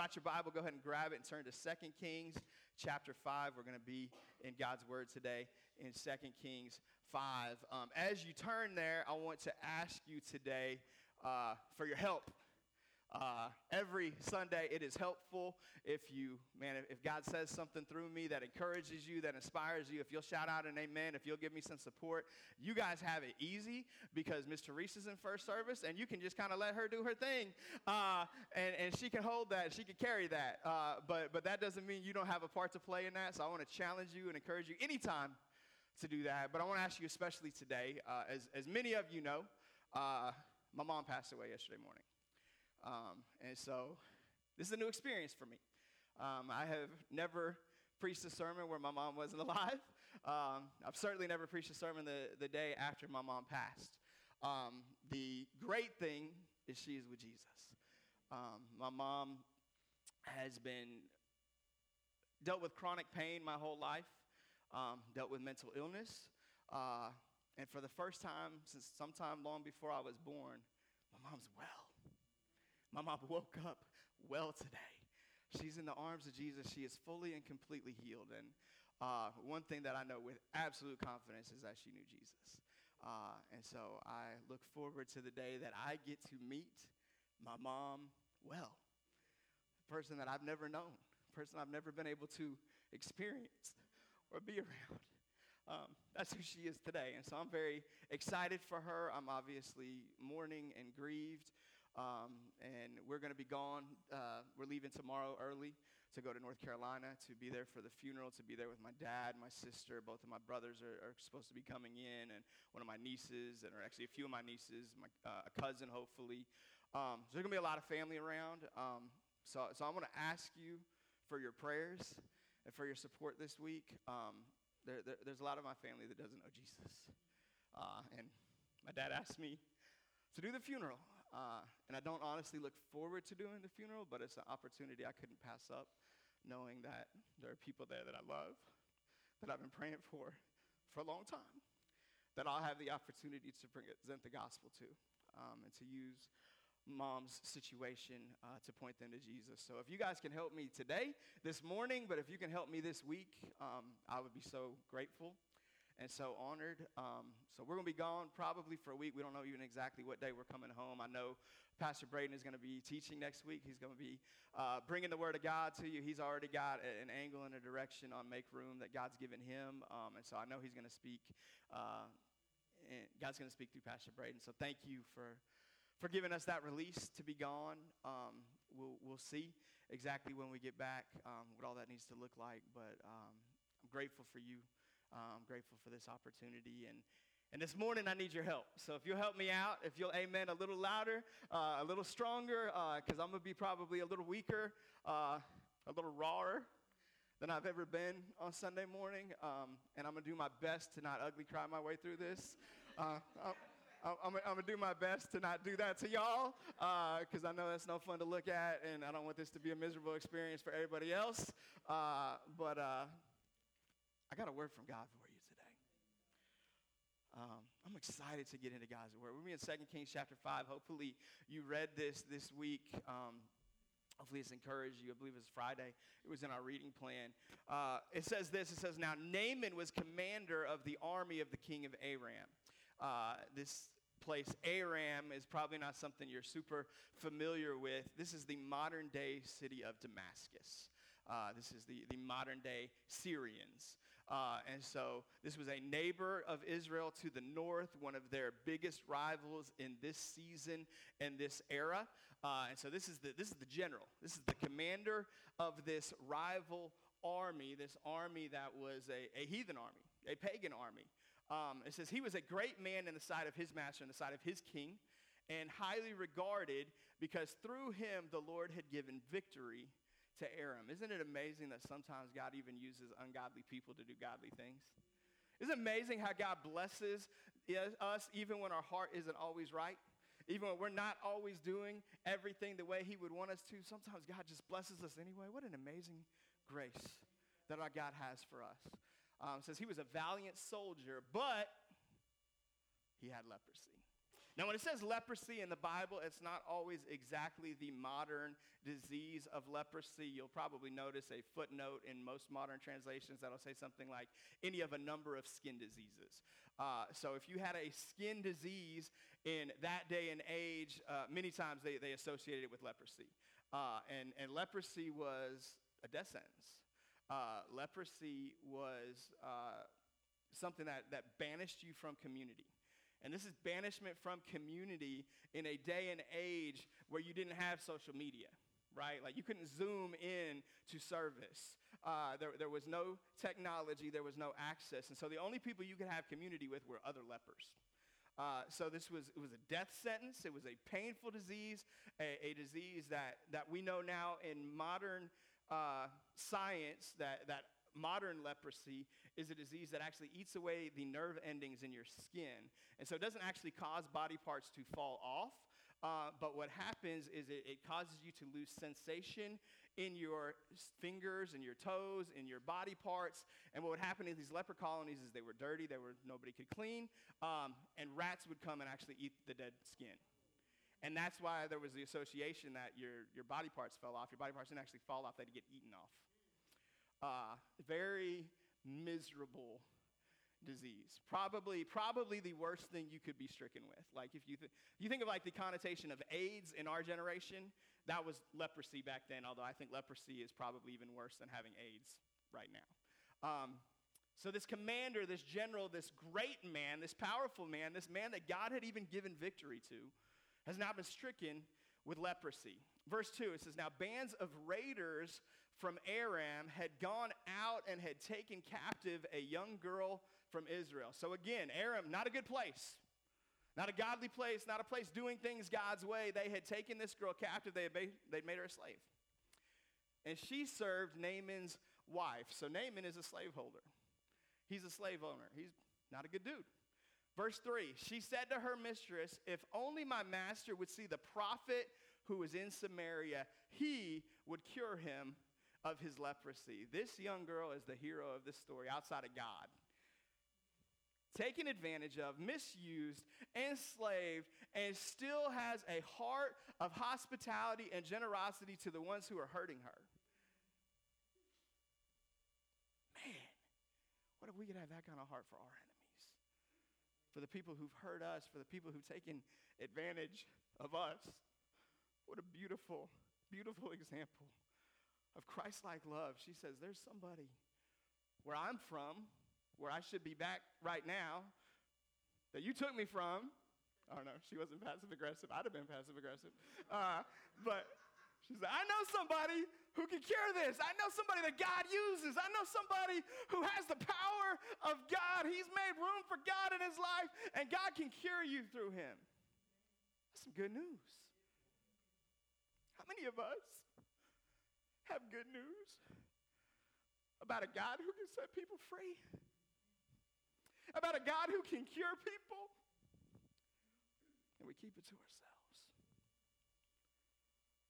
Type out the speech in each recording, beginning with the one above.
brought your Bible, go ahead and grab it and turn to 2 Kings chapter 5. We're going to be in God's Word today in 2 Kings 5. Um, as you turn there, I want to ask you today uh, for your help. Uh, every Sunday, it is helpful if you, man, if God says something through me that encourages you, that inspires you, if you'll shout out an amen, if you'll give me some support. You guys have it easy because Miss Teresa's in first service and you can just kind of let her do her thing. Uh, and, and she can hold that, she can carry that. Uh, but, but that doesn't mean you don't have a part to play in that. So I want to challenge you and encourage you anytime to do that. But I want to ask you, especially today, uh, as, as many of you know, uh, my mom passed away yesterday morning. Um, and so this is a new experience for me. Um, I have never preached a sermon where my mom wasn't alive. Um, I've certainly never preached a sermon the, the day after my mom passed. Um, the great thing is she is with Jesus. Um, my mom has been dealt with chronic pain my whole life, um, dealt with mental illness. Uh, and for the first time since sometime long before I was born, my mom's well. My mom woke up well today. She's in the arms of Jesus. She is fully and completely healed. And uh, one thing that I know with absolute confidence is that she knew Jesus. Uh, and so I look forward to the day that I get to meet my mom well, a person that I've never known, a person I've never been able to experience or be around. Um, that's who she is today. And so I'm very excited for her. I'm obviously mourning and grieved. Um, and we're going to be gone. Uh, we're leaving tomorrow early to go to North Carolina to be there for the funeral, to be there with my dad, my sister. Both of my brothers are, are supposed to be coming in, and one of my nieces, and or actually a few of my nieces, my, uh, a cousin, hopefully. Um, so there's going to be a lot of family around. Um, so, so I'm going to ask you for your prayers and for your support this week. Um, there, there, there's a lot of my family that doesn't know Jesus. Uh, and my dad asked me to do the funeral. Uh, and I don't honestly look forward to doing the funeral, but it's an opportunity I couldn't pass up, knowing that there are people there that I love, that I've been praying for for a long time, that I'll have the opportunity to present the gospel to um, and to use mom's situation uh, to point them to Jesus. So if you guys can help me today, this morning, but if you can help me this week, um, I would be so grateful and so honored. Um, so we're going to be gone probably for a week. We don't know even exactly what day we're coming home. I know Pastor Braden is going to be teaching next week. He's going to be uh, bringing the Word of God to you. He's already got an angle and a direction on Make Room that God's given him. Um, and so I know he's going to speak. Uh, and God's going to speak through Pastor Braden. So thank you for, for giving us that release to be gone. Um, we'll, we'll see exactly when we get back um, what all that needs to look like. But um, I'm grateful for you. I'm grateful for this opportunity. And, and this morning, I need your help. So if you'll help me out, if you'll amen a little louder, uh, a little stronger, because uh, I'm going to be probably a little weaker, uh, a little rawer than I've ever been on Sunday morning. Um, and I'm going to do my best to not ugly cry my way through this. Uh, I'm, I'm, I'm, gonna do my best to not do that to y'all, because uh, I know that's no fun to look at, and I don't want this to be a miserable experience for everybody else. Uh, but I got a word from God for you today. Um, I'm excited to get into God's word. We're in 2 Kings chapter 5. Hopefully, you read this this week. Um, hopefully, it's encouraged you. I believe it's Friday. It was in our reading plan. Uh, it says this It says, Now Naaman was commander of the army of the king of Aram. Uh, this place, Aram, is probably not something you're super familiar with. This is the modern day city of Damascus. Uh, this is the, the modern day Syrians. Uh, and so this was a neighbor of Israel to the north, one of their biggest rivals in this season and this era. Uh, and so this is, the, this is the general, this is the commander of this rival army, this army that was a, a heathen army, a pagan army. Um, it says he was a great man in the sight of his master, in the sight of his king, and highly regarded because through him the Lord had given victory to Aram. Isn't it amazing that sometimes God even uses ungodly people to do godly things? Isn't it amazing how God blesses us even when our heart isn't always right? Even when we're not always doing everything the way He would want us to, sometimes God just blesses us anyway. What an amazing grace that our God has for us. Um, says he was a valiant soldier, but he had leprosy. Now, when it says leprosy in the Bible, it's not always exactly the modern disease of leprosy. You'll probably notice a footnote in most modern translations that'll say something like any of a number of skin diseases. Uh, so if you had a skin disease in that day and age, uh, many times they, they associated it with leprosy. Uh, and, and leprosy was a death sentence. Uh, leprosy was uh, something that, that banished you from community. And this is banishment from community in a day and age where you didn't have social media, right? Like you couldn't zoom in to service. Uh, there, there was no technology, there was no access. And so the only people you could have community with were other lepers. Uh, so this was, it was a death sentence. It was a painful disease, a, a disease that, that we know now in modern uh, science that, that modern leprosy is a disease that actually eats away the nerve endings in your skin. And so it doesn't actually cause body parts to fall off. Uh, but what happens is it, it, causes you to lose sensation in your fingers and your toes and your body parts. And what would happen in these leper colonies is they were dirty, they were nobody could clean, um, and rats would come and actually eat the dead skin. And that's why there was the association that your, your body parts fell off. Your body parts didn't actually fall off, they'd get eaten off. Uh, very miserable disease. Probably, probably the worst thing you could be stricken with. Like if you, th- you think of like the connotation of AIDS in our generation, that was leprosy back then, although I think leprosy is probably even worse than having AIDS right now. Um, so this commander, this general, this great man, this powerful man, this man that God had even given victory to, has now been stricken with leprosy. Verse 2, it says, Now bands of raiders from Aram had gone out and had taken captive a young girl from Israel. So again, Aram, not a good place. Not a godly place, not a place doing things God's way. They had taken this girl captive, they had made, they'd made her a slave. And she served Naaman's wife. So Naaman is a slaveholder. He's a slave owner. He's not a good dude. Verse 3 She said to her mistress, If only my master would see the prophet who is in Samaria, he would cure him of his leprosy. This young girl is the hero of this story outside of God. Taken advantage of, misused, enslaved, and still has a heart of hospitality and generosity to the ones who are hurting her. Man, what if we could have that kind of heart for our enemies? For the people who've hurt us, for the people who've taken advantage of us. What a beautiful, beautiful example of Christ like love. She says, There's somebody where I'm from, where I should be back right now, that you took me from. I don't know, she wasn't passive aggressive. I'd have been passive aggressive. Uh, but she said, I know somebody who can cure this. I know somebody that God uses. I know somebody who has the power of God. He's made room for God in his life, and God can cure you through him. That's some good news. How many of us have good news about a God who can set people free, about a God who can cure people, and we keep it to ourselves.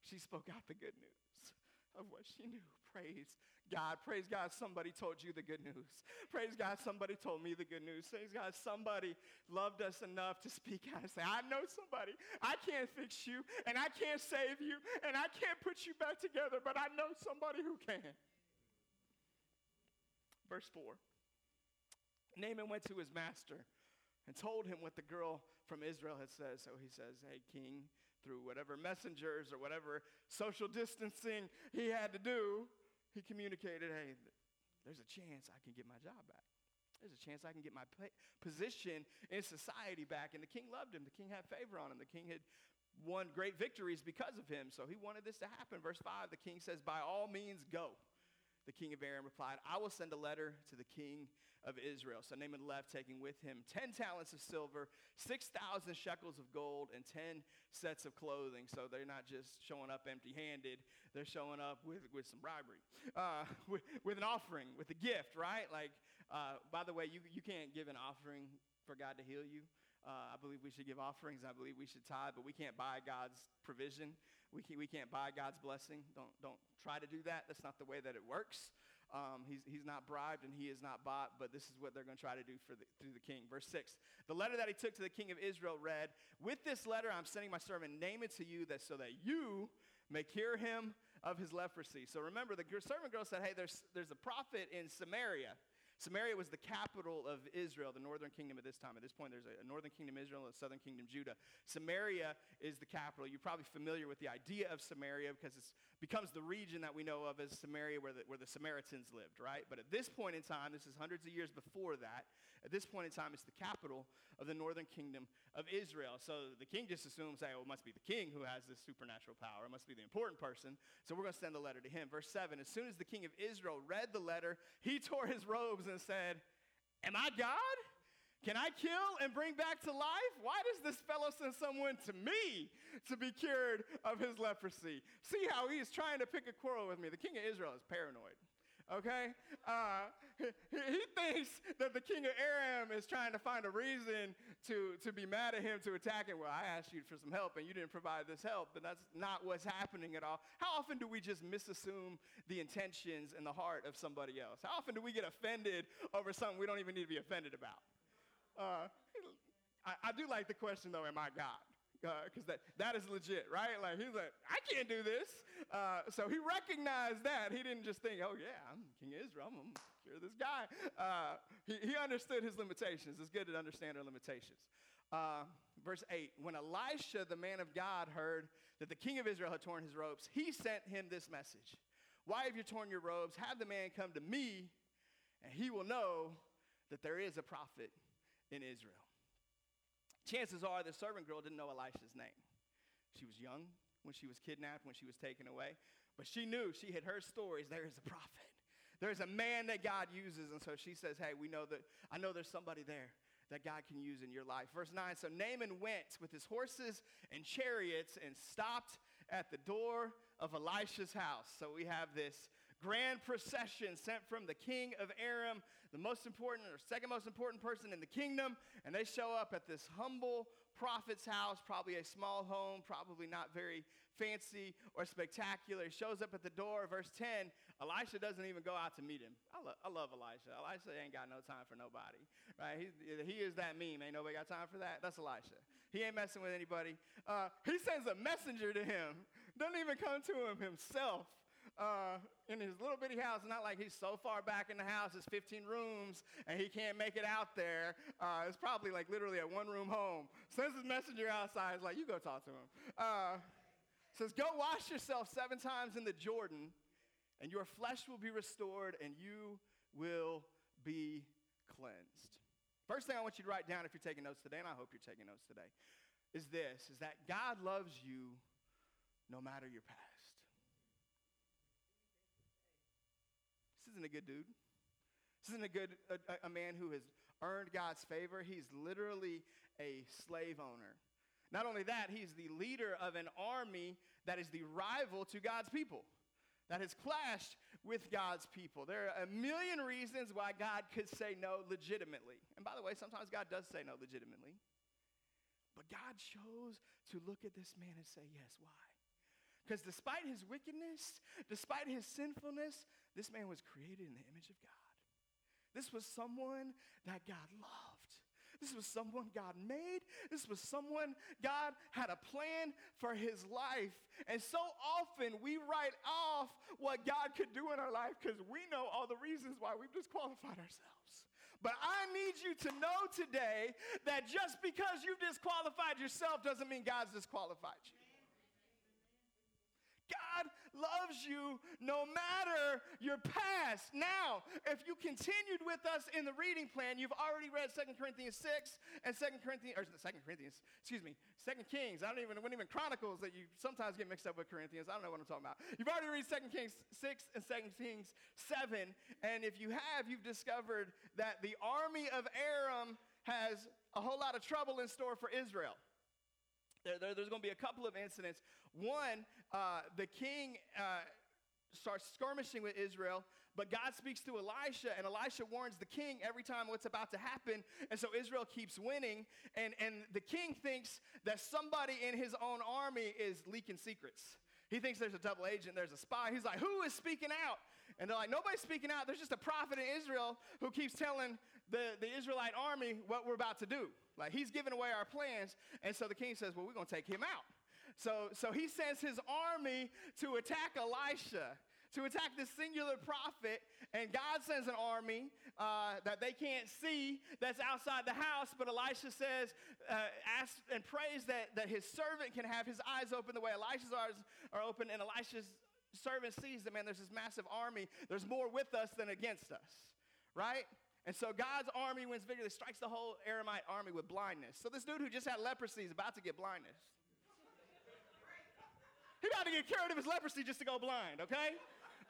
She spoke out the good news of what she knew. Praise God. Praise God, somebody told you the good news. Praise God, somebody told me the good news. Praise God, somebody loved us enough to speak out and say, I know somebody. I can't fix you, and I can't save you, and I can't put you back together, but I know somebody who can. Verse 4 Naaman went to his master and told him what the girl from Israel had said. So he says, Hey, king, through whatever messengers or whatever social distancing he had to do, he communicated, hey, there's a chance I can get my job back. There's a chance I can get my position in society back. And the king loved him. The king had favor on him. The king had won great victories because of him. So he wanted this to happen. Verse 5, the king says, By all means, go. The king of Aram replied, I will send a letter to the king of Israel. So Naaman left, taking with him 10 talents of silver, 6,000 shekels of gold, and 10 sets of clothing. So they're not just showing up empty handed, they're showing up with, with some bribery, uh, with, with an offering, with a gift, right? Like, uh, by the way, you, you can't give an offering for God to heal you. Uh, I believe we should give offerings. I believe we should tithe, but we can't buy God's provision. We, can, we can't buy God's blessing. Don't, don't try to do that. That's not the way that it works. Um, he's, he's not bribed and he is not bought, but this is what they're going to try to do for the, through the king. Verse 6 The letter that he took to the king of Israel read, With this letter I'm sending my servant Naaman to you that so that you may cure him of his leprosy. So remember, the servant girl said, Hey, there's, there's a prophet in Samaria. Samaria was the capital of Israel, the northern kingdom at this time. At this point, there's a, northern kingdom Israel and a southern kingdom Judah. Samaria is the capital. You're probably familiar with the idea of Samaria because it becomes the region that we know of as Samaria where the, where the Samaritans lived, right? But at this point in time, this is hundreds of years before that, at this point in time, it's the capital of the northern kingdom of Israel. So the king just assumes, hey, well, oh, it must be the king who has this supernatural power. It must be the important person. So we're going to send the letter to him. Verse 7 As soon as the king of Israel read the letter, he tore his robes and said, Am I God? Can I kill and bring back to life? Why does this fellow send someone to me to be cured of his leprosy? See how he is trying to pick a quarrel with me. The king of Israel is paranoid okay? Uh, he, he, thinks that the king of Aram is trying to find a reason to, to be mad at him, to attack him. Well, I asked you for some help and you didn't provide this help, but that's not what's happening at all. How often do we just misassume the intentions and the heart of somebody else? How often do we get offended over something we don't even need to be offended about? Uh, I, I do like the question, though, am I God? because uh, that, that is legit, right? Like he's like, I can't do this. Uh, so he recognized that. He didn't just think, oh yeah, I'm King of Israel. I'm gonna cure this guy. Uh, he, he understood his limitations. It's good to understand our limitations. Uh, verse 8 When Elisha, the man of God, heard that the king of Israel had torn his robes, he sent him this message Why have you torn your robes? Have the man come to me, and he will know that there is a prophet in Israel. Chances are the servant girl didn't know Elisha's name. She was young when she was kidnapped, when she was taken away, but she knew, she had heard stories, there is a prophet. There's a man that God uses. And so she says, Hey, we know that, I know there's somebody there that God can use in your life. Verse 9 So Naaman went with his horses and chariots and stopped at the door of Elisha's house. So we have this grand procession sent from the king of Aram, the most important or second most important person in the kingdom, and they show up at this humble prophet's house, probably a small home, probably not very fancy or spectacular. He shows up at the door, verse 10. Elisha doesn't even go out to meet him. I, lo- I love Elisha. Elisha ain't got no time for nobody, right? He's, he is that meme. Ain't nobody got time for that? That's Elisha. He ain't messing with anybody. Uh, he sends a messenger to him. Doesn't even come to him himself uh, in his little bitty house. Not like he's so far back in the house, it's 15 rooms, and he can't make it out there. Uh, it's probably like literally a one room home. Sends his messenger outside. He's like, you go talk to him. Uh, says, go wash yourself seven times in the Jordan, and your flesh will be restored, and you will be cleansed. First thing I want you to write down if you're taking notes today, and I hope you're taking notes today, is this, is that God loves you no matter your past. This isn't a good dude. This isn't a good a, a man who has earned God's favor. He's literally a slave owner. Not only that, he's the leader of an army that is the rival to God's people, that has clashed with God's people. There are a million reasons why God could say no legitimately. And by the way, sometimes God does say no legitimately. But God chose to look at this man and say yes. Why? Because despite his wickedness, despite his sinfulness, this man was created in the image of God. This was someone that God loved. This was someone God made. This was someone God had a plan for his life. And so often we write off what God could do in our life because we know all the reasons why we've disqualified ourselves. But I need you to know today that just because you've disqualified yourself doesn't mean God's disqualified you. Loves you no matter your past. Now, if you continued with us in the reading plan, you've already read 2 Corinthians 6 and 2 Corinthians, or 2 Corinthians, excuse me, 2 Kings. I don't even, when even Chronicles that you sometimes get mixed up with Corinthians. I don't know what I'm talking about. You've already read 2 Kings 6 and 2 Kings 7. And if you have, you've discovered that the army of Aram has a whole lot of trouble in store for Israel. There, there, there's going to be a couple of incidents. One, uh, the king uh, starts skirmishing with Israel, but God speaks to Elisha, and Elisha warns the king every time what's about to happen. And so Israel keeps winning, and, and the king thinks that somebody in his own army is leaking secrets. He thinks there's a double agent, there's a spy. He's like, Who is speaking out? And they're like, Nobody's speaking out. There's just a prophet in Israel who keeps telling the, the Israelite army what we're about to do. Like, he's giving away our plans. And so the king says, Well, we're going to take him out. So, so he sends his army to attack Elisha to attack this singular prophet, and God sends an army uh, that they can't see that's outside the house. But Elisha says, uh, asks and prays that, that his servant can have his eyes open the way Elisha's eyes are open, and Elisha's servant sees that, man, there's this massive army. There's more with us than against us, right? And so God's army wins victory, strikes the whole Aramite army with blindness. So this dude who just had leprosy is about to get blindness. He about to get cured of his leprosy just to go blind, okay?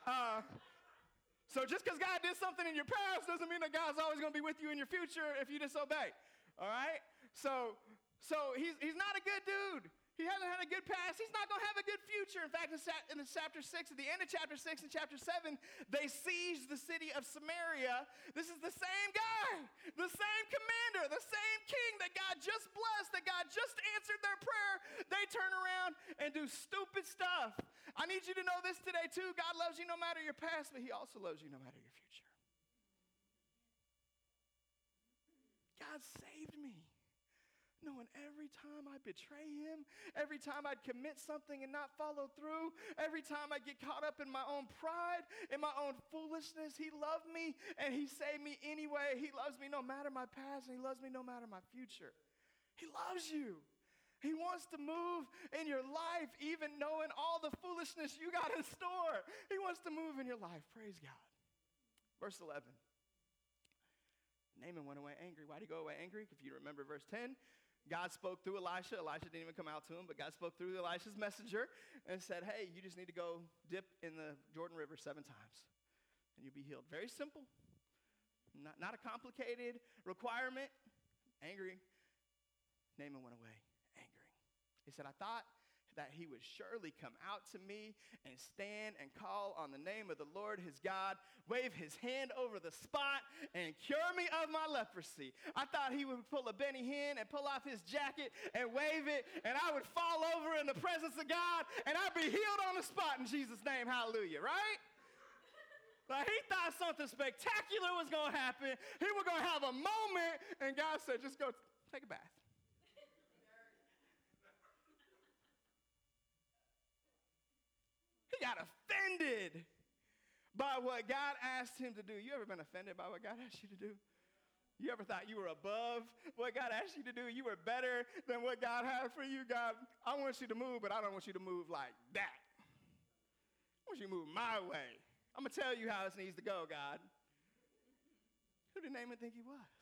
Uh, so just because God did something in your past doesn't mean that God's always going to be with you in your future if you disobey. All right? So, so he's, he's not a good dude. He hasn't had a good past. He's not going to have a good future. In fact, in, in chapter 6, at the end of chapter 6 and chapter 7, they siege the city of Samaria. This is the same guy, the same commander, the same king that God just blessed, that God just answered their prayer. They turn around and do stupid stuff. I need you to know this today, too. God loves you no matter your past, but He also loves you no matter your future. God saved me knowing every time I betray him, every time I'd commit something and not follow through, every time I get caught up in my own pride, in my own foolishness, he loved me and he saved me anyway. He loves me no matter my past and he loves me no matter my future. He loves you. He wants to move in your life, even knowing all the foolishness you got in store. He wants to move in your life. Praise God. Verse 11. Naaman went away angry. Why did he go away angry? If you remember verse 10, God spoke through Elisha. Elisha didn't even come out to him, but God spoke through Elisha's messenger and said, Hey, you just need to go dip in the Jordan River seven times and you'll be healed. Very simple, not, not a complicated requirement. Angry. Naaman went away angry. He said, I thought that he would surely come out to me and stand and call on the name of the Lord his God, wave his hand over the spot, and cure me of my leprosy. I thought he would pull a Benny Hinn and pull off his jacket and wave it, and I would fall over in the presence of God, and I'd be healed on the spot in Jesus' name. Hallelujah, right? But he thought something spectacular was going to happen. He was going to have a moment, and God said, just go take a bath. Got offended by what God asked him to do. You ever been offended by what God asked you to do? You ever thought you were above what God asked you to do? You were better than what God had for you? God, I want you to move, but I don't want you to move like that. I want you to move my way. I'm going to tell you how this needs to go, God. Who did Naaman think he was?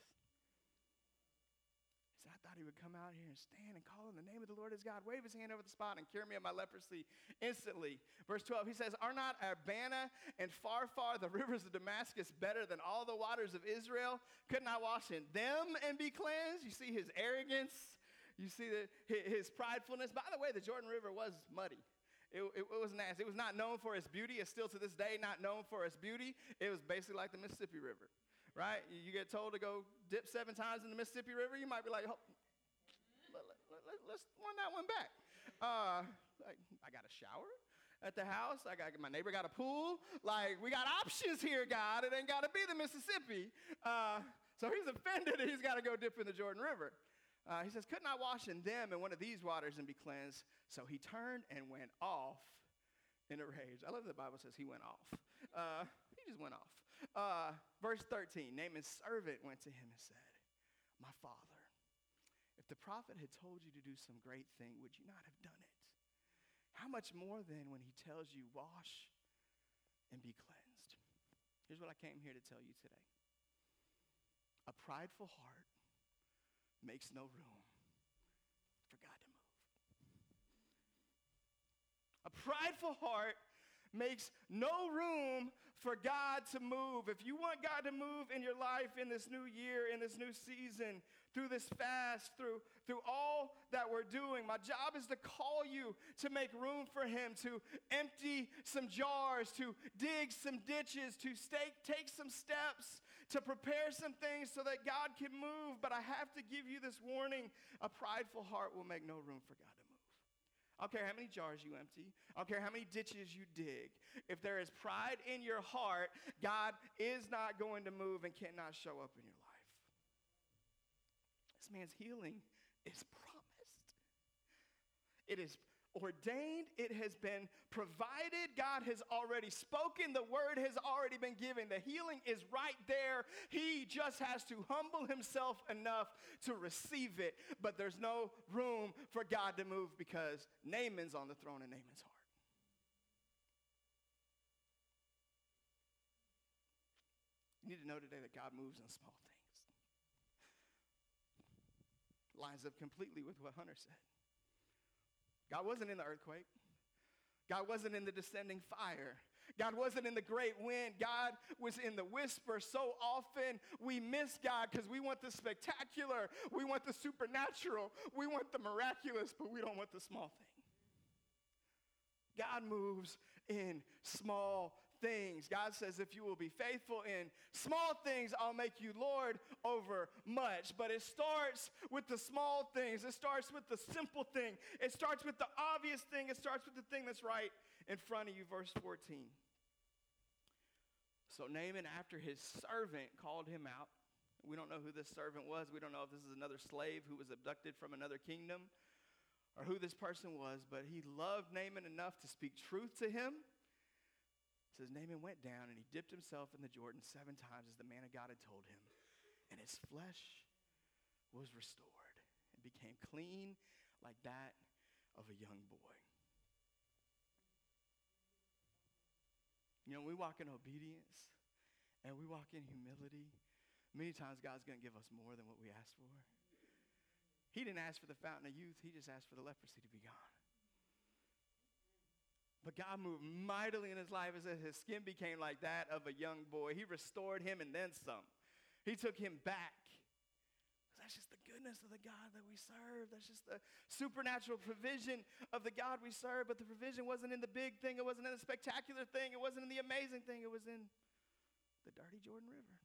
He would come out here and stand and call in the name of the Lord his God, wave his hand over the spot, and cure me of my leprosy instantly. Verse 12, he says, Are not Abana and Pharpar, the rivers of Damascus, better than all the waters of Israel? Couldn't I wash in them and be cleansed? You see his arrogance. You see the, his pridefulness. By the way, the Jordan River was muddy. It, it, it, was nasty. It was not known for its beauty. It's still to this day not known for its beauty. It was basically like the Mississippi River, right? You get told to go dip seven times in the Mississippi River, you might be like, oh, let's run that one back. Uh, like, I got a shower at the house. I got my neighbor got a pool. Like we got options here, God. It ain't got to be the Mississippi. Uh, so he's offended that he's got to go dip in the Jordan River. Uh, he says, "Couldn't I wash in them in one of these waters and be cleansed?" So he turned and went off in a rage. I love that the Bible says he went off. Uh, he just went off. Uh, verse 13 Naaman's servant went to him and said, My father the prophet had told you to do some great thing, would you not have done it? How much more then when he tells you, wash and be cleansed? Here's what I came here to tell you today a prideful heart makes no room for God to move. A prideful heart makes no room for God to move. If you want God to move in your life in this new year, in this new season, through this fast, through, through all that we're doing. My job is to call you to make room for Him, to empty some jars, to dig some ditches, to take some steps, to prepare some things so that God can move. But I have to give you this warning a prideful heart will make no room for God to move. I don't care how many jars you empty. I don't care how many ditches you dig. If there is pride in your heart, God is not going to move and cannot show up in your. Man's healing is promised. It is ordained, it has been provided. God has already spoken, the word has already been given. The healing is right there. He just has to humble himself enough to receive it. But there's no room for God to move because Naaman's on the throne in Naaman's heart. You need to know today that God moves in small things. Lines up completely with what Hunter said. God wasn't in the earthquake. God wasn't in the descending fire. God wasn't in the great wind. God was in the whisper. So often we miss God because we want the spectacular, we want the supernatural, we want the miraculous, but we don't want the small thing. God moves in small things. God says, if you will be faithful in small things, I'll make you Lord over much. But it starts with the small things, it starts with the simple thing, it starts with the obvious thing, it starts with the thing that's right in front of you. Verse 14. So Naaman, after his servant called him out, we don't know who this servant was. We don't know if this is another slave who was abducted from another kingdom or who this person was, but he loved Naaman enough to speak truth to him says Naaman went down and he dipped himself in the Jordan seven times as the man of God had told him, and his flesh was restored and became clean like that of a young boy. You know, we walk in obedience and we walk in humility. Many times God's going to give us more than what we ask for. He didn't ask for the fountain of youth, He just asked for the leprosy to be gone. But God moved mightily in his life as his skin became like that of a young boy. He restored him and then some. He took him back. That's just the goodness of the God that we serve. That's just the supernatural provision of the God we serve. But the provision wasn't in the big thing, it wasn't in the spectacular thing, it wasn't in the amazing thing, it was in the dirty Jordan River.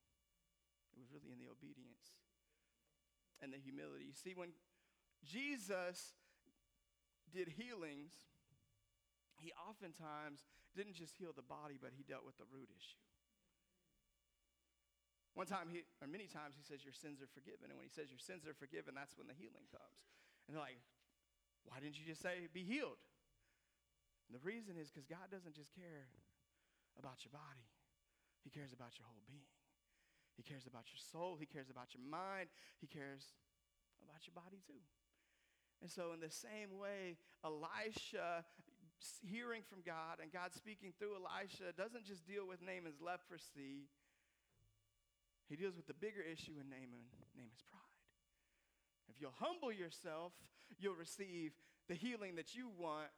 It was really in the obedience and the humility. You see, when Jesus did healings, he oftentimes didn't just heal the body, but he dealt with the root issue. One time, he, or many times, he says, Your sins are forgiven. And when he says your sins are forgiven, that's when the healing comes. And they're like, Why didn't you just say, Be healed? And the reason is because God doesn't just care about your body, He cares about your whole being. He cares about your soul, He cares about your mind, He cares about your body too. And so, in the same way, Elisha hearing from God and God speaking through Elisha doesn't just deal with Naaman's leprosy, he deals with the bigger issue in Naaman, Naaman's pride. If you'll humble yourself, you'll receive the healing that you want,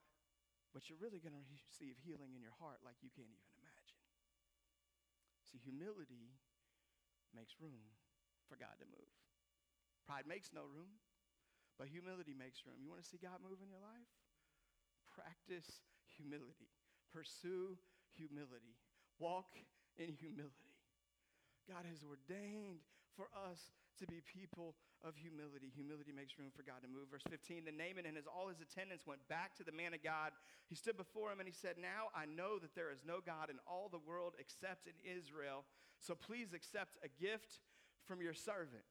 but you're really going to receive healing in your heart like you can't even imagine. See, humility makes room for God to move. Pride makes no room, but humility makes room. You want to see God move in your life? Practice humility, pursue humility, walk in humility. God has ordained for us to be people of humility. Humility makes room for God to move. Verse 15 Then Naaman and his, all his attendants went back to the man of God. He stood before him and he said, Now I know that there is no God in all the world except in Israel. So please accept a gift from your servant.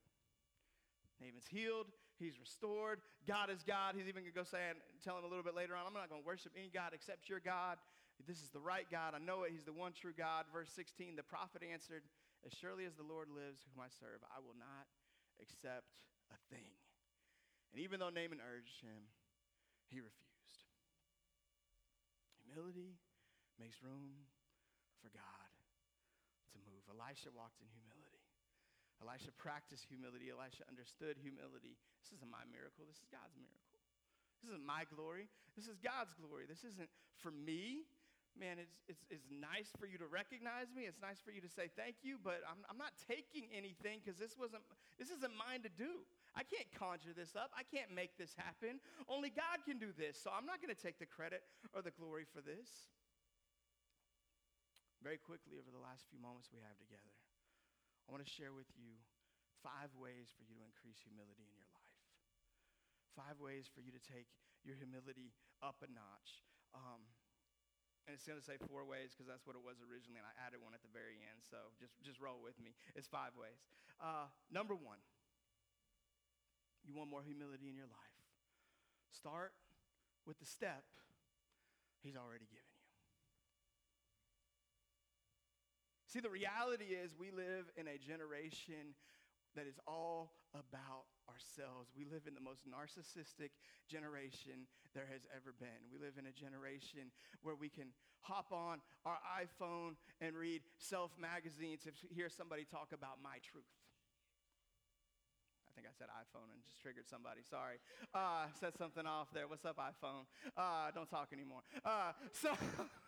Naaman's healed. He's restored. God is God. He's even going to go say and tell him a little bit later on, I'm not going to worship any God except your God. This is the right God. I know it. He's the one true God. Verse 16, the prophet answered, As surely as the Lord lives, whom I serve, I will not accept a thing. And even though Naaman urged him, he refused. Humility makes room for God to move. Elisha walked in humility. Elisha practiced humility. Elisha understood humility. This isn't my miracle. This is God's miracle. This isn't my glory. This is God's glory. This isn't for me. Man, it's, it's, it's nice for you to recognize me. It's nice for you to say thank you, but I'm, I'm not taking anything because this, wasn't, this isn't mine to do. I can't conjure this up. I can't make this happen. Only God can do this. So I'm not going to take the credit or the glory for this. Very quickly, over the last few moments we have together, I want to share with you five ways for you to increase humility in your life. Five ways for you to take your humility up a notch. Um, and it's going to say four ways because that's what it was originally, and I added one at the very end. So just, just roll with me. It's five ways. Uh, number one, you want more humility in your life. Start with the step He's already given you. See, the reality is we live in a generation that is all about ourselves. We live in the most narcissistic generation there has ever been. We live in a generation where we can hop on our iPhone and read self magazines to hear somebody talk about my truth. I think I said iPhone and just triggered somebody. Sorry. Uh, said something off there. What's up, iPhone? Uh, don't talk anymore. Uh, so.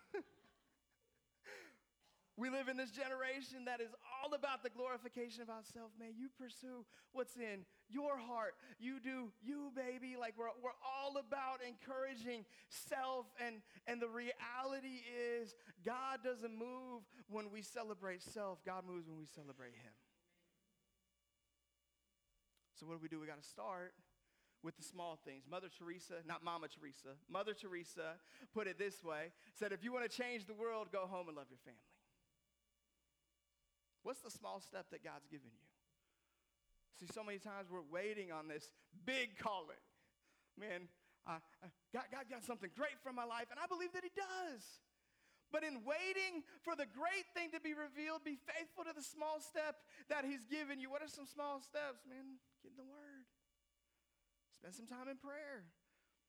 We live in this generation that is all about the glorification of ourselves. Man, you pursue what's in your heart. You do you, baby. Like we're, we're all about encouraging self. And, and the reality is, God doesn't move when we celebrate self, God moves when we celebrate Him. So, what do we do? We got to start with the small things. Mother Teresa, not Mama Teresa, Mother Teresa put it this way said, if you want to change the world, go home and love your family. What's the small step that God's given you? See, so many times we're waiting on this big calling. Man, uh, God, God got something great for my life, and I believe that He does. But in waiting for the great thing to be revealed, be faithful to the small step that He's given you. What are some small steps, man? Get in the Word. Spend some time in prayer.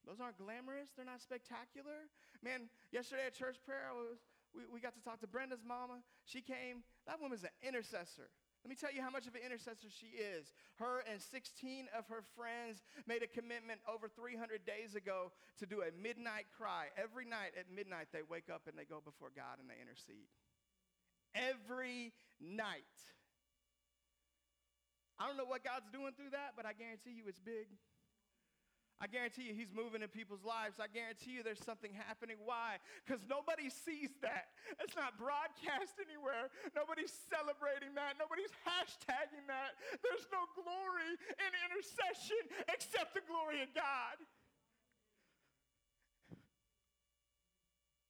Those aren't glamorous, they're not spectacular. Man, yesterday at church prayer, I was we, we got to talk to Brenda's mama. She came. That woman's an intercessor. Let me tell you how much of an intercessor she is. Her and 16 of her friends made a commitment over 300 days ago to do a midnight cry. Every night at midnight, they wake up and they go before God and they intercede. Every night. I don't know what God's doing through that, but I guarantee you it's big. I guarantee you he's moving in people's lives. I guarantee you there's something happening. Why? Because nobody sees that. It's not broadcast anywhere. Nobody's celebrating that. Nobody's hashtagging that. There's no glory in intercession except the glory of God.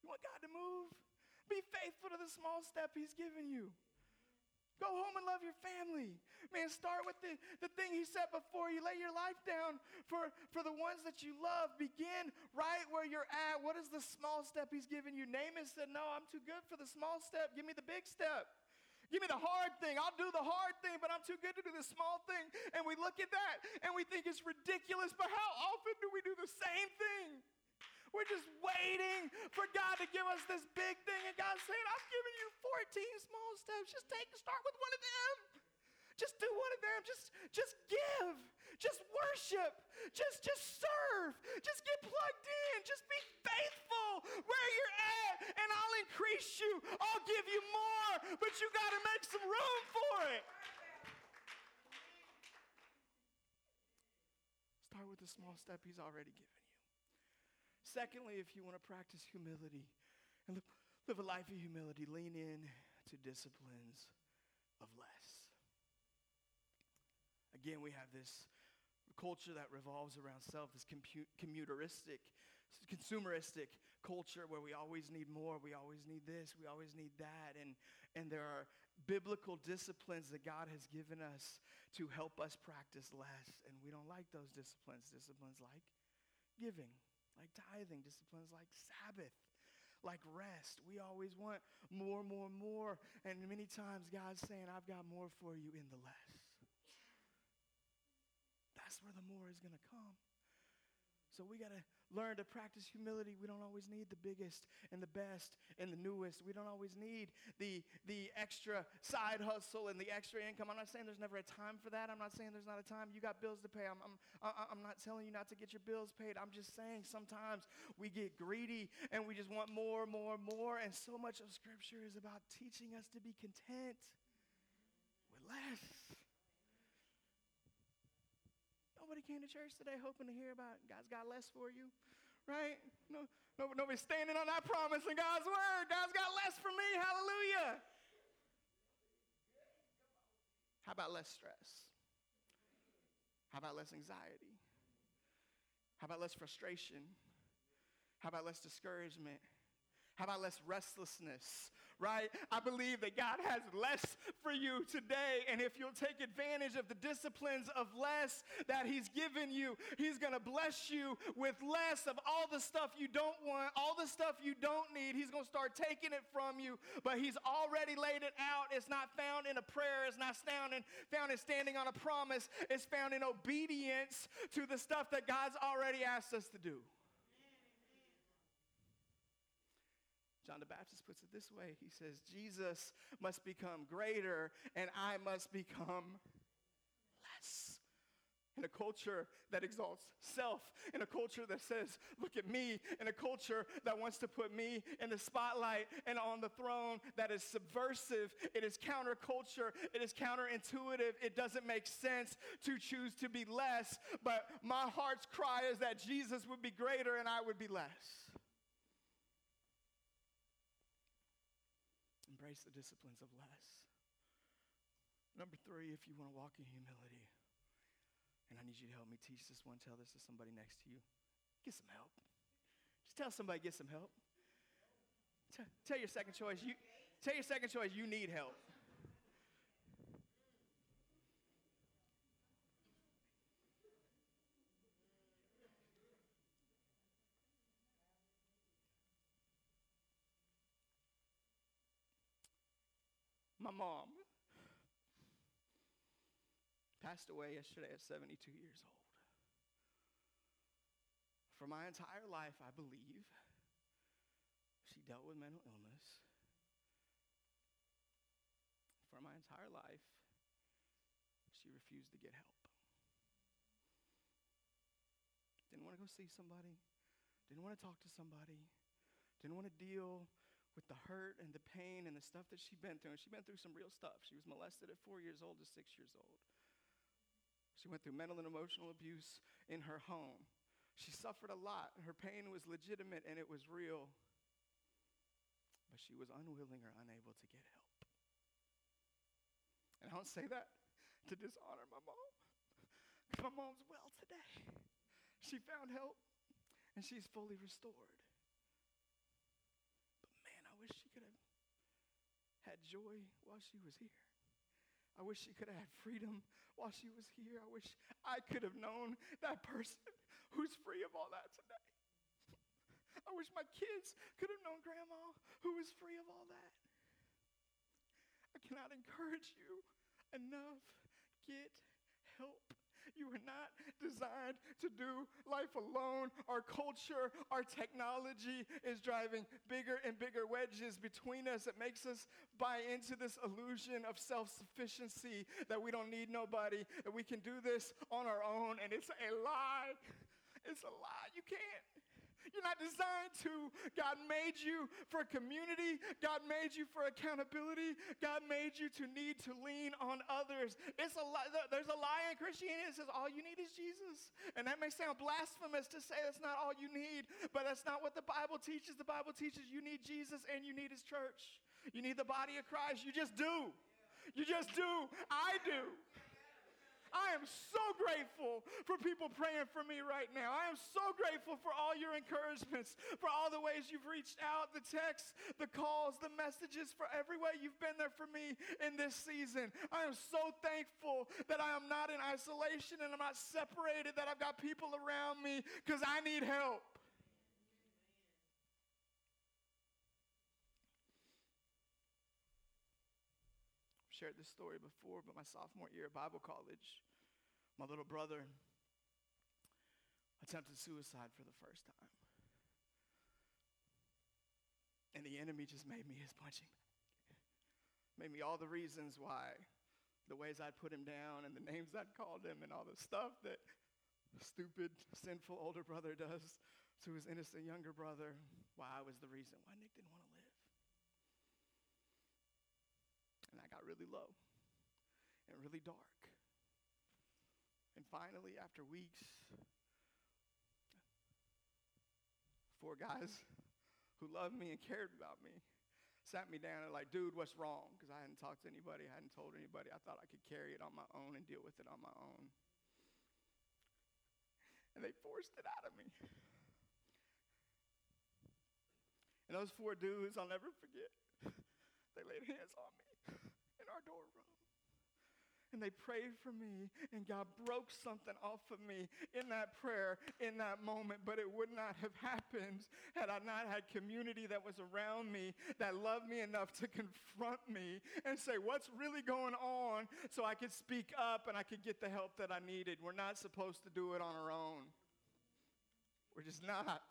You want God to move? Be faithful to the small step he's given you. Go home and love your family. Man, start with the, the thing he said before. You lay your life down for, for the ones that you love. Begin right where you're at. What is the small step he's given you? Naaman said, No, I'm too good for the small step. Give me the big step. Give me the hard thing. I'll do the hard thing, but I'm too good to do the small thing. And we look at that and we think it's ridiculous, but how often do we do the same thing? We're just waiting for God to give us this big thing. And God's saying, I've given you 14 small steps. Just take start with one of them. Just do one of them. Just, just give. Just worship. Just, just serve. Just get plugged in. Just be faithful where you're at, and I'll increase you. I'll give you more, but you got to make some room for it. Start with the small step He's already given. You. Secondly, if you want to practice humility and live, a life of humility, lean in to disciplines of less. Again, we have this culture that revolves around self, this commuteristic, consumeristic culture where we always need more, we always need this, we always need that. And, and there are biblical disciplines that God has given us to help us practice less. And we don't like those disciplines. Disciplines like giving, like tithing, disciplines like Sabbath, like rest. We always want more, more, more. And many times God's saying, I've got more for you in the less. Where the more is going to come. So we got to learn to practice humility. We don't always need the biggest and the best and the newest. We don't always need the, the extra side hustle and the extra income. I'm not saying there's never a time for that. I'm not saying there's not a time. You got bills to pay. I'm, I'm, I'm not telling you not to get your bills paid. I'm just saying sometimes we get greedy and we just want more, more, more. And so much of Scripture is about teaching us to be content with less. Nobody came to church today hoping to hear about God's got less for you, right? No, no, nobody's standing on that promise in God's word. God's got less for me. Hallelujah. How about less stress? How about less anxiety? How about less frustration? How about less discouragement? How about less restlessness? Right? I believe that God has less for you today. And if you'll take advantage of the disciplines of less that He's given you, He's going to bless you with less of all the stuff you don't want, all the stuff you don't need. He's going to start taking it from you, but He's already laid it out. It's not found in a prayer, it's not found in, found in standing on a promise, it's found in obedience to the stuff that God's already asked us to do. John the Baptist puts it this way He says, Jesus must become greater and I must become less. In a culture that exalts self, in a culture that says, look at me, in a culture that wants to put me in the spotlight and on the throne, that is subversive, it is counterculture, it is counterintuitive, it doesn't make sense to choose to be less. But my heart's cry is that Jesus would be greater and I would be less. Embrace the disciplines of less. Number three, if you want to walk in humility, and I need you to help me teach this one, tell this to somebody next to you. Get some help. Just tell somebody, get some help. T- tell your second choice, you tell your second choice, you need help. Mom passed away yesterday at 72 years old. For my entire life, I believe she dealt with mental illness. For my entire life, she refused to get help. Didn't want to go see somebody, didn't want to talk to somebody, didn't want to deal with the hurt and the pain and the stuff that she'd been through. And she'd been through some real stuff. She was molested at four years old to six years old. She went through mental and emotional abuse in her home. She suffered a lot. Her pain was legitimate and it was real. But she was unwilling or unable to get help. And I don't say that to dishonor my mom. My mom's well today. She found help and she's fully restored. Had joy while she was here. I wish she could have had freedom while she was here. I wish I could have known that person who's free of all that today. I wish my kids could have known grandma who was free of all that. I cannot encourage you enough. Get help. You are not designed to do life alone. Our culture, our technology is driving bigger and bigger wedges between us. It makes us buy into this illusion of self sufficiency that we don't need nobody, that we can do this on our own. And it's a lie. It's a lie. You can't. You're not designed to. God made you for community. God made you for accountability. God made you to need to lean on others. It's a li- there's a lie in Christianity that says all you need is Jesus. And that may sound blasphemous to say that's not all you need, but that's not what the Bible teaches. The Bible teaches you need Jesus and you need his church. You need the body of Christ. You just do. You just do. I do. I am so grateful for people praying for me right now. I am so grateful for all your encouragements, for all the ways you've reached out, the texts, the calls, the messages, for every way you've been there for me in this season. I am so thankful that I am not in isolation and I'm not separated, that I've got people around me because I need help. Shared this story before, but my sophomore year at Bible college, my little brother attempted suicide for the first time. And the enemy just made me his punching bag. Made me all the reasons why, the ways I'd put him down and the names I'd called him and all the stuff that stupid, sinful older brother does to his innocent younger brother, why I was the reason why Nick didn't want to live. And I got really low and really dark. And finally, after weeks, four guys who loved me and cared about me sat me down and like, dude, what's wrong? Because I hadn't talked to anybody, I hadn't told anybody. I thought I could carry it on my own and deal with it on my own. And they forced it out of me. And those four dudes, I'll never forget, they laid hands on me our dorm room. And they prayed for me, and God broke something off of me in that prayer, in that moment. But it would not have happened had I not had community that was around me that loved me enough to confront me and say, What's really going on? so I could speak up and I could get the help that I needed. We're not supposed to do it on our own. We're just not.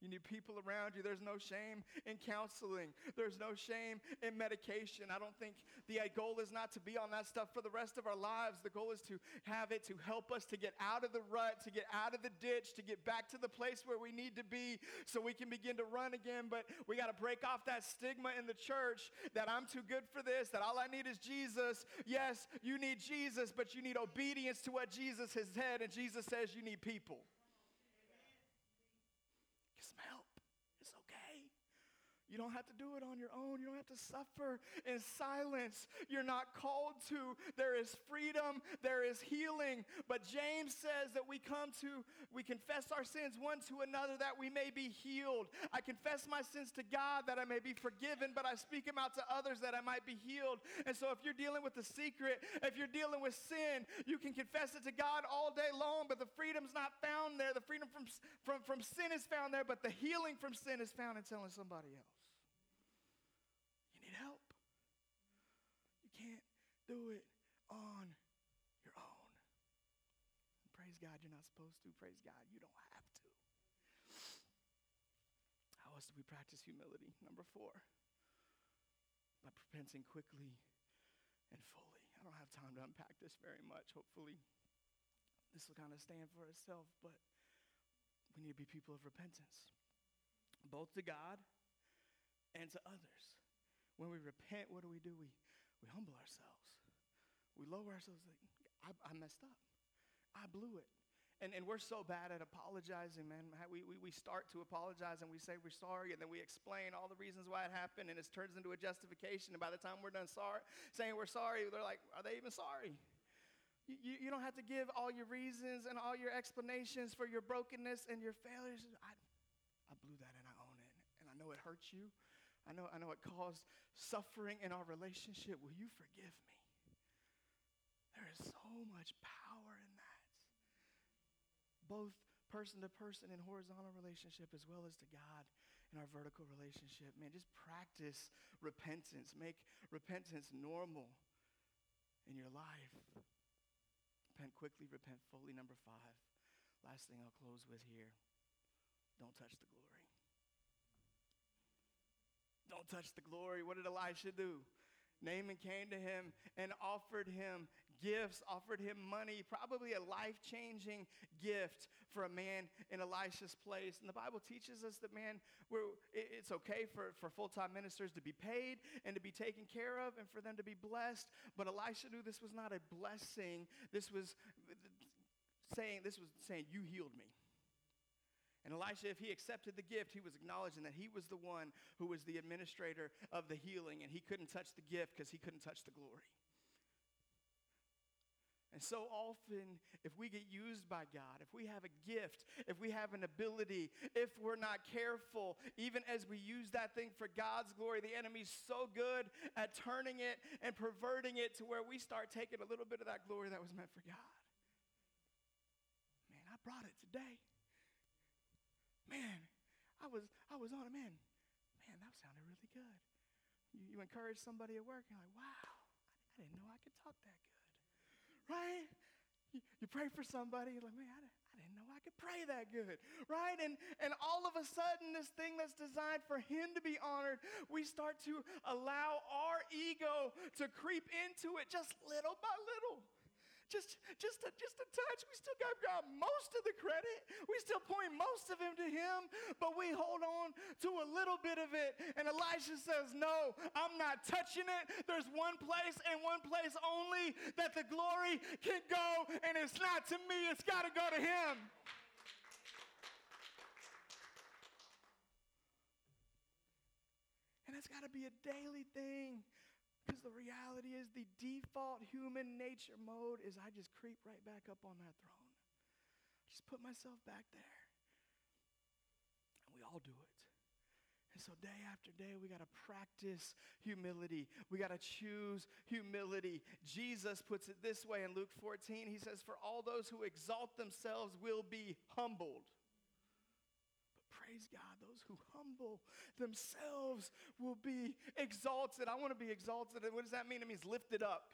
You need people around you. There's no shame in counseling. There's no shame in medication. I don't think the goal is not to be on that stuff for the rest of our lives. The goal is to have it to help us to get out of the rut, to get out of the ditch, to get back to the place where we need to be so we can begin to run again. But we got to break off that stigma in the church that I'm too good for this, that all I need is Jesus. Yes, you need Jesus, but you need obedience to what Jesus has said, and Jesus says you need people. You don't have to do it on your own. You don't have to suffer in silence. You're not called to. There is freedom, there is healing. But James says that we come to, we confess our sins one to another that we may be healed. I confess my sins to God that I may be forgiven, but I speak them out to others that I might be healed. And so if you're dealing with the secret, if you're dealing with sin, you can confess it to God all day long, but the freedom's not found there. The freedom from, from, from sin is found there, but the healing from sin is found in telling somebody else. Do it on your own. Praise God, you're not supposed to. Praise God, you don't have to. How else do we practice humility? Number four, by repenting quickly and fully. I don't have time to unpack this very much. Hopefully, this will kind of stand for itself, but we need to be people of repentance, both to God and to others. When we repent, what do we do? We, we humble ourselves. We lower ourselves like, I, I messed up. I blew it. And, and we're so bad at apologizing, man. We, we, we start to apologize and we say we're sorry, and then we explain all the reasons why it happened, and it turns into a justification. And by the time we're done sorry, saying we're sorry, they're like, Are they even sorry? You, you, you don't have to give all your reasons and all your explanations for your brokenness and your failures. I, I blew that and I own it. And I know it hurts you. I know, I know it caused suffering in our relationship. Will you forgive me? There is so much power in that. Both person to person in horizontal relationship as well as to God in our vertical relationship. Man, just practice repentance. Make repentance normal in your life. Repent quickly, repent fully. Number five. Last thing I'll close with here. Don't touch the glory. Don't touch the glory. What did Elisha do? Naaman came to him and offered him gifts, offered him money, probably a life changing gift for a man in Elisha's place. And the Bible teaches us that, man, it's okay for, for full time ministers to be paid and to be taken care of and for them to be blessed. But Elisha knew this was not a blessing. This was saying, this was saying, You healed me. And Elisha, if he accepted the gift, he was acknowledging that he was the one who was the administrator of the healing, and he couldn't touch the gift because he couldn't touch the glory. And so often, if we get used by God, if we have a gift, if we have an ability, if we're not careful, even as we use that thing for God's glory, the enemy's so good at turning it and perverting it to where we start taking a little bit of that glory that was meant for God. Man, I brought it today man, I was, I was on it, man. Man, that sounded really good. You, you encourage somebody at work, you're like, wow, I, I didn't know I could talk that good. Right? You, you pray for somebody, you're like, man, I, I didn't know I could pray that good. Right? And, and all of a sudden, this thing that's designed for him to be honored, we start to allow our ego to creep into it just little by little just, just, a, just a touch. We still got, got most of the credit. We still point most of him to him, but we hold on to a little bit of it. And Elisha says, No, I'm not touching it. There's one place and one place only that the glory can go, and it's not to me, it's got to go to him. And it's got to be a daily thing. Because the reality is, the default human nature mode is I just creep right back up on that throne. just put myself back there. And we all do it. And so, day after day, we got to practice humility. We got to choose humility. Jesus puts it this way in Luke 14 He says, For all those who exalt themselves will be humbled. Praise God, those who humble themselves will be exalted. I want to be exalted. And what does that mean? It means lifted up.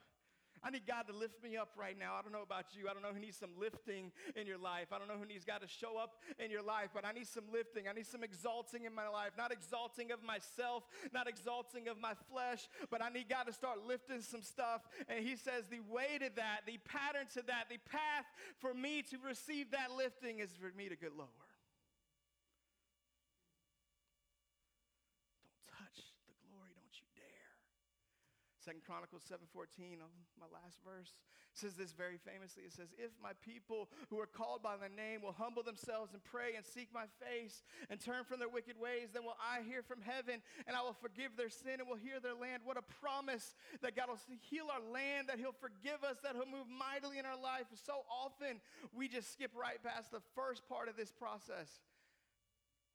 I need God to lift me up right now. I don't know about you. I don't know who needs some lifting in your life. I don't know who needs God to show up in your life, but I need some lifting. I need some exalting in my life. Not exalting of myself, not exalting of my flesh, but I need God to start lifting some stuff. And He says the way to that, the pattern to that, the path for me to receive that lifting is for me to get lower. Second Chronicles 7:14, my last verse, says this very famously. It says, "If my people who are called by my name will humble themselves and pray and seek my face and turn from their wicked ways, then will I hear from heaven and I will forgive their sin and will heal their land." What a promise that God will heal our land, that he'll forgive us, that he'll move mightily in our life. So often we just skip right past the first part of this process.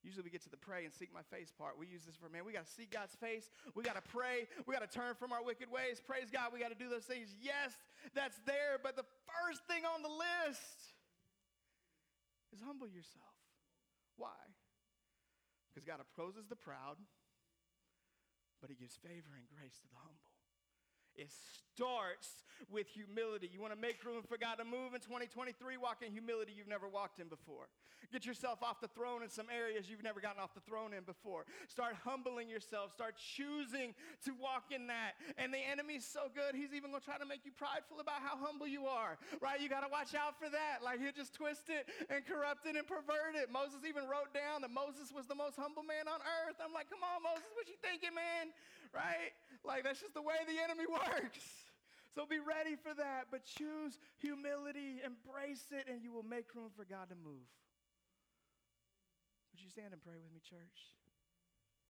Usually we get to the pray and seek my face part. We use this for, man, we got to seek God's face. We got to pray. We got to turn from our wicked ways. Praise God. We got to do those things. Yes, that's there. But the first thing on the list is humble yourself. Why? Because God opposes the proud, but he gives favor and grace to the humble. It starts with humility. You want to make room for God to move in 2023? Walk in humility you've never walked in before. Get yourself off the throne in some areas you've never gotten off the throne in before. Start humbling yourself. Start choosing to walk in that. And the enemy's so good, he's even going to try to make you prideful about how humble you are, right? You got to watch out for that. Like he'll just twist it and corrupt it and pervert it. Moses even wrote down that Moses was the most humble man on earth. I'm like, come on, Moses, what you thinking, man? Right? Like that's just the way the enemy works. So be ready for that, but choose humility, embrace it, and you will make room for God to move. Would you stand and pray with me, church?